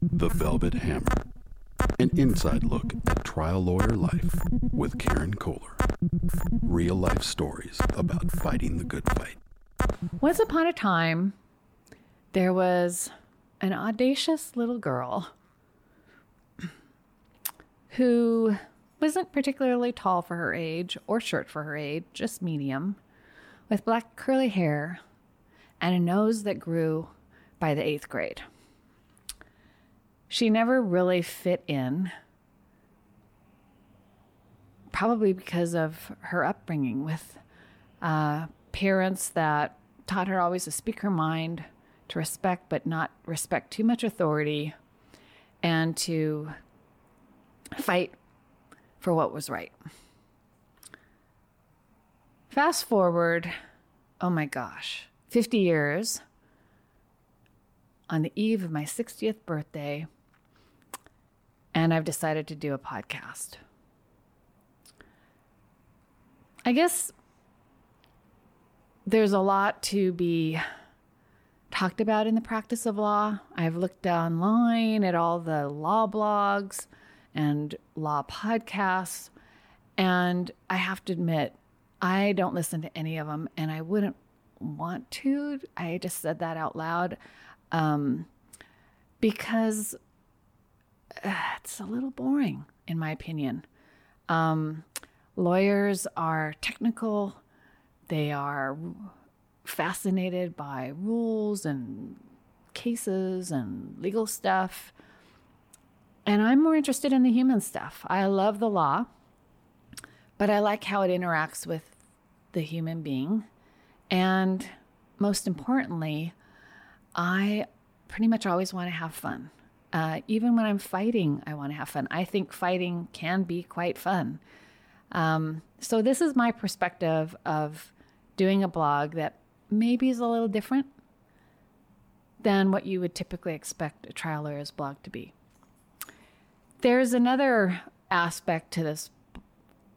The Velvet Hammer. An inside look at trial lawyer life with Karen Koehler. Real life stories about fighting the good fight. Once upon a time, there was an audacious little girl who wasn't particularly tall for her age or short for her age, just medium, with black curly hair and a nose that grew by the eighth grade. She never really fit in, probably because of her upbringing with uh, parents that taught her always to speak her mind, to respect but not respect too much authority, and to fight for what was right. Fast forward, oh my gosh, 50 years on the eve of my 60th birthday, and I've decided to do a podcast. I guess there's a lot to be talked about in the practice of law. I've looked online at all the law blogs and law podcasts, and I have to admit, I don't listen to any of them, and I wouldn't want to. I just said that out loud um, because uh, it's a little boring, in my opinion. Um, lawyers are technical, they are fascinated by rules and cases and legal stuff. And I'm more interested in the human stuff. I love the law, but I like how it interacts with the human being. And most importantly, I pretty much always want to have fun. Uh, even when I'm fighting, I want to have fun. I think fighting can be quite fun. Um, so, this is my perspective of doing a blog that maybe is a little different than what you would typically expect a trial lawyer's blog to be. There's another aspect to this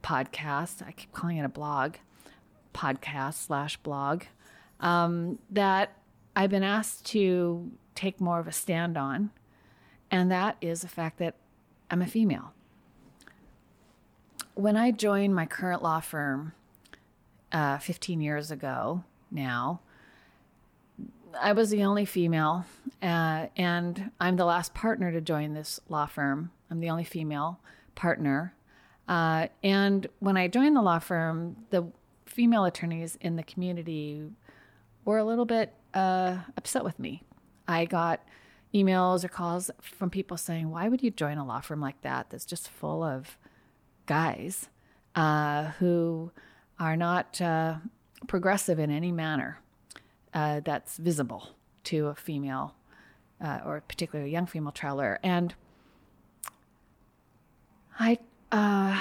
podcast. I keep calling it a blog, podcast slash blog, um, that I've been asked to take more of a stand on, and that is the fact that I'm a female. When I joined my current law firm uh, 15 years ago now, I was the only female, uh, and I'm the last partner to join this law firm. I'm the only female partner. Uh, and when I joined the law firm, the female attorneys in the community were a little bit uh, upset with me. I got emails or calls from people saying, Why would you join a law firm like that that's just full of guys uh, who are not uh, progressive in any manner uh, that's visible to a female uh, or particularly a young female traveler. And I, uh,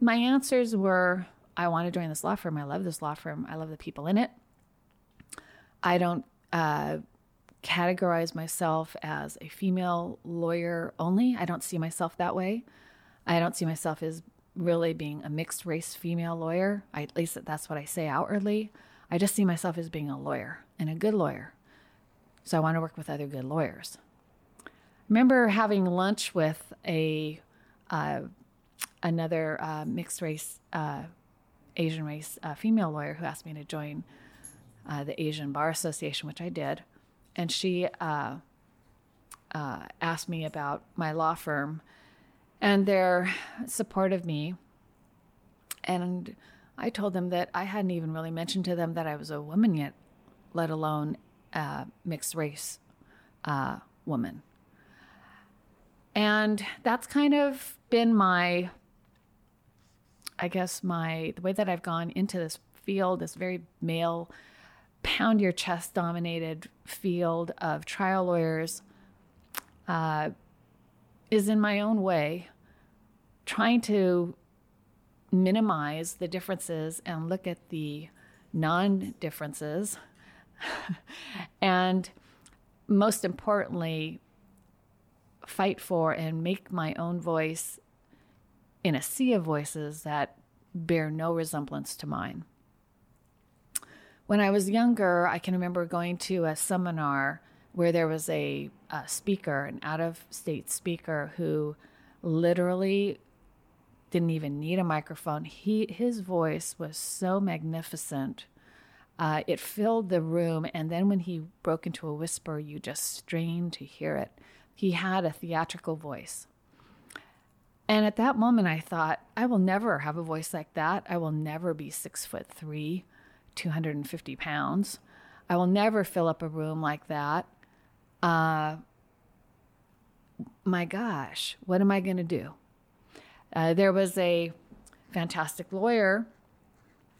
my answers were, I want to join this law firm. I love this law firm. I love the people in it. I don't uh, categorize myself as a female lawyer only. I don't see myself that way. I don't see myself as really being a mixed race female lawyer. I, at least that's what I say outwardly. I just see myself as being a lawyer and a good lawyer. So I want to work with other good lawyers. Remember having lunch with a uh, another uh, mixed race, uh, Asian race uh, female lawyer who asked me to join uh, the Asian Bar Association, which I did, and she uh, asked me about my law firm and their support of me. And I told them that I hadn't even really mentioned to them that I was a woman yet, let alone a mixed race uh, woman. And that's kind of been my, I guess, my, the way that I've gone into this field, this very male, pound your chest dominated field of trial lawyers, uh, is in my own way trying to minimize the differences and look at the non differences. and most importantly, fight for and make my own voice in a sea of voices that bear no resemblance to mine. When I was younger, I can remember going to a seminar where there was a, a speaker, an out of state speaker, who literally didn't even need a microphone. He his voice was so magnificent. Uh, it filled the room, and then when he broke into a whisper, you just strained to hear it. He had a theatrical voice. And at that moment, I thought, I will never have a voice like that. I will never be six foot three, 250 pounds. I will never fill up a room like that. Uh, my gosh, what am I going to do? Uh, there was a fantastic lawyer,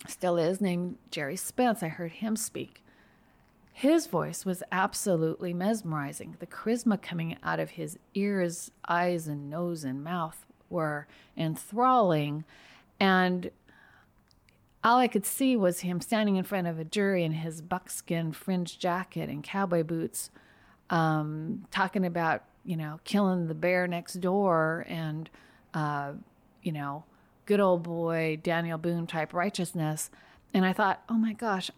still is, named Gerry Spence. I heard him speak. His voice was absolutely mesmerizing. The charisma coming out of his ears, eyes, and nose and mouth were enthralling. And all I could see was him standing in front of a jury in his buckskin fringe jacket and cowboy boots, um, talking about, you know, killing the bear next door and, uh, you know, good old boy Daniel Boone type righteousness. And I thought, oh my gosh,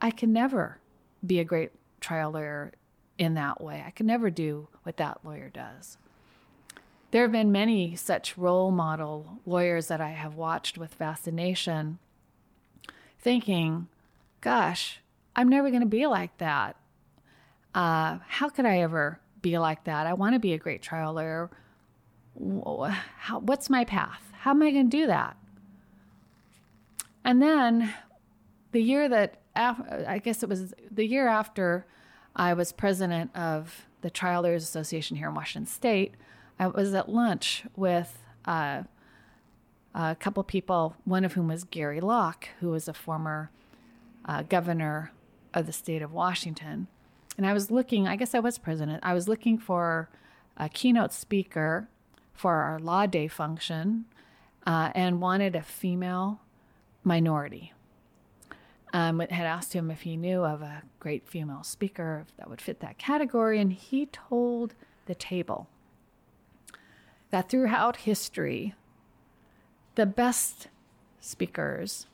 I can never be a great trial lawyer in that way. I can never do what that lawyer does. There have been many such role model lawyers that I have watched with fascination, thinking, gosh, I'm never going to be like that. Uh, how could I ever be like that? I want to be a great trial lawyer. How, what's my path? How am I going to do that? And then the year that, I guess it was the year after I was president of the Trial Lawyers Association here in Washington State, I was at lunch with uh, a couple people, one of whom was Gary Locke, who was a former uh, governor of the state of Washington. And I was looking, I guess I was president, I was looking for a keynote speaker for our Law Day function uh, and wanted a female minority. Um, had asked him if he knew of a great female speaker that would fit that category, and he told the table that throughout history, the best speakers,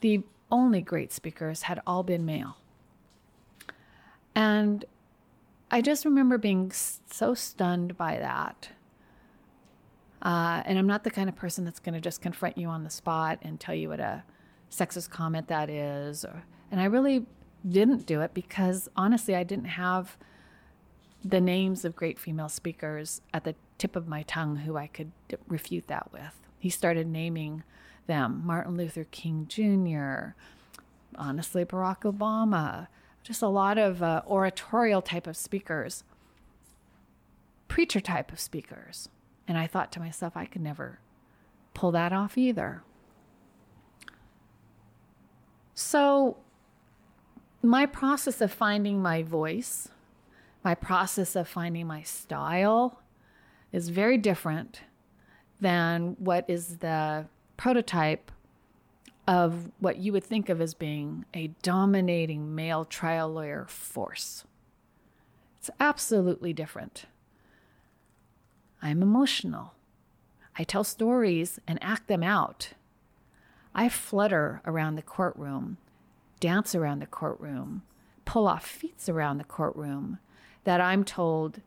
the only great speakers, had all been male. And I just remember being so stunned by that. Uh, and I'm not the kind of person that's going to just confront you on the spot and tell you what a sexist comment that is. Or, and I really didn't do it because honestly, I didn't have the names of great female speakers at the tip of my tongue who I could refute that with. He started naming them Martin Luther King Jr., honestly, Barack Obama, just a lot of uh, oratorial type of speakers, preacher type of speakers. And I thought to myself, I could never pull that off either. So, my process of finding my voice, my process of finding my style, is very different than what is the prototype of what you would think of as being a dominating male trial lawyer force. It's absolutely different. I'm emotional. I tell stories and act them out. I flutter around the courtroom, dance around the courtroom, pull off feats around the courtroom that I'm told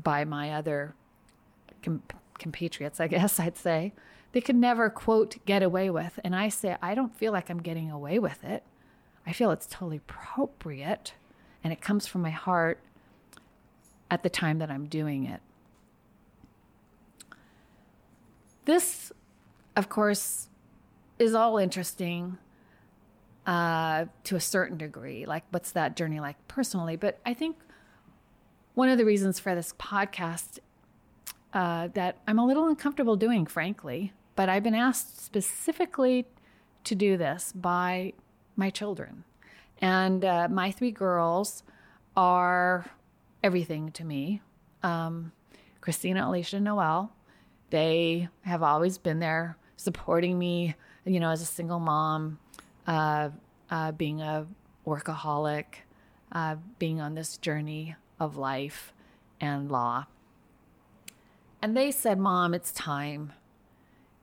by my other com- compatriots, I guess I'd say, they could never, quote, get away with. And I say, I don't feel like I'm getting away with it. I feel it's totally appropriate and it comes from my heart at the time that I'm doing it. This, of course, is all interesting uh, to a certain degree. Like, what's that journey like personally? But I think one of the reasons for this podcast uh, that I'm a little uncomfortable doing, frankly, but I've been asked specifically to do this by my children. And uh, my three girls are everything to me. Um, Christina, Alicia, and Noel, they have always been there supporting me, you know, as a single mom, uh, uh, being a workaholic, uh, being on this journey of life and law. And they said, Mom, it's time.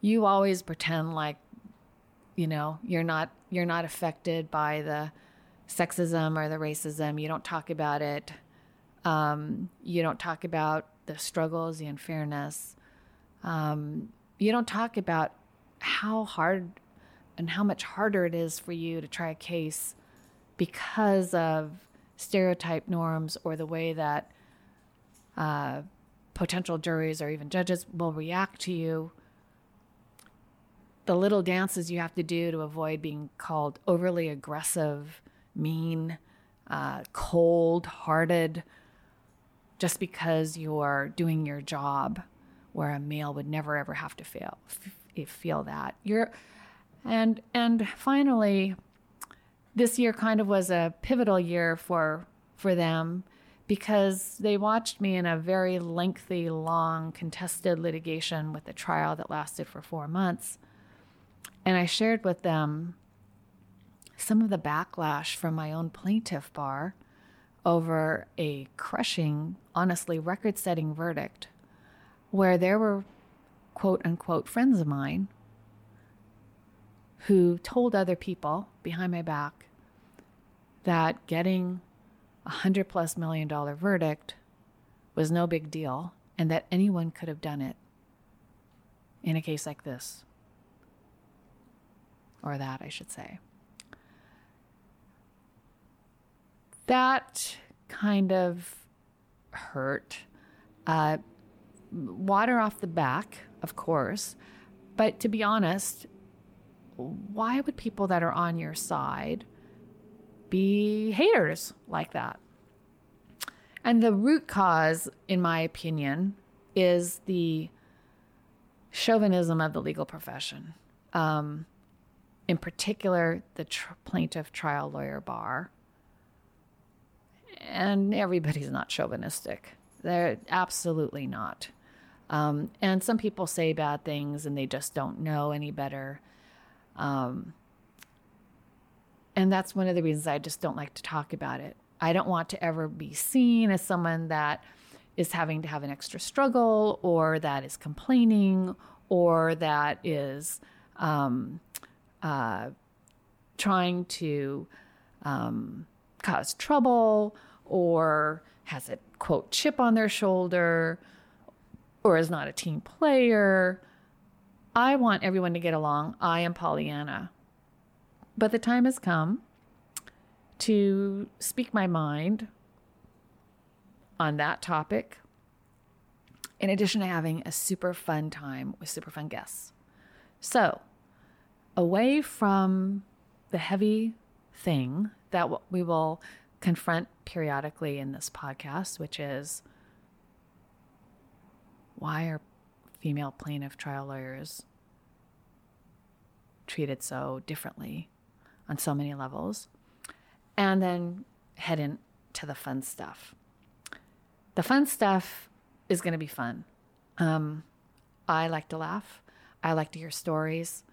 You always pretend like, you know, you're not you're not affected by the sexism or the racism. You don't talk about it. Um, you don't talk about the struggles, the unfairness. Um, you don't talk about how hard and how much harder it is for you to try a case because of stereotype norms or the way that uh, potential juries or even judges will react to you. The little dances you have to do to avoid being called overly aggressive, mean, uh, cold hearted, just because you're doing your job where a male would never ever have to feel, f- feel that. You're, and, and finally, this year kind of was a pivotal year for for them because they watched me in a very lengthy, long, contested litigation with a trial that lasted for four months. And I shared with them some of the backlash from my own plaintiff bar over a crushing, honestly record setting verdict where there were quote unquote friends of mine who told other people behind my back that getting a hundred plus million dollar verdict was no big deal and that anyone could have done it in a case like this. Or that, I should say. That kind of hurt. Uh, water off the back, of course. But to be honest, why would people that are on your side be haters like that. And the root cause, in my opinion, is the chauvinism of the legal profession. Um, in particular, the tr- plaintiff trial lawyer bar. And everybody's not chauvinistic. They're absolutely not. Um, and some people say bad things and they just don't know any better. Um, and that's one of the reasons I just don't like to talk about it. I don't want to ever be seen as someone that is having to have an extra struggle or that is complaining or that is um, uh, trying to um, cause trouble or has a quote chip on their shoulder or is not a team player. I want everyone to get along. I am Pollyanna. But the time has come to speak my mind on that topic, in addition to having a super fun time with super fun guests. So, away from the heavy thing that we will confront periodically in this podcast, which is why are female plaintiff trial lawyers treated so differently on so many levels, and then head into the fun stuff. The fun stuff is going to be fun. Um, I like to laugh. I like to hear stories.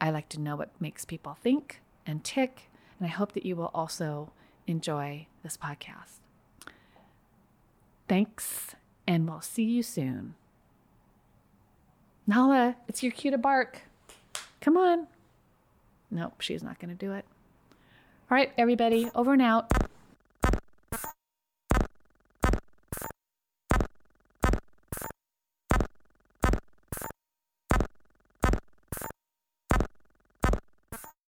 I like to know what makes people think and tick. And I hope that you will also enjoy this podcast. Thanks, and we'll see you soon. Nala, it's your cue to bark. Come on. Nope, she's not going to do it. All right, everybody, over and out.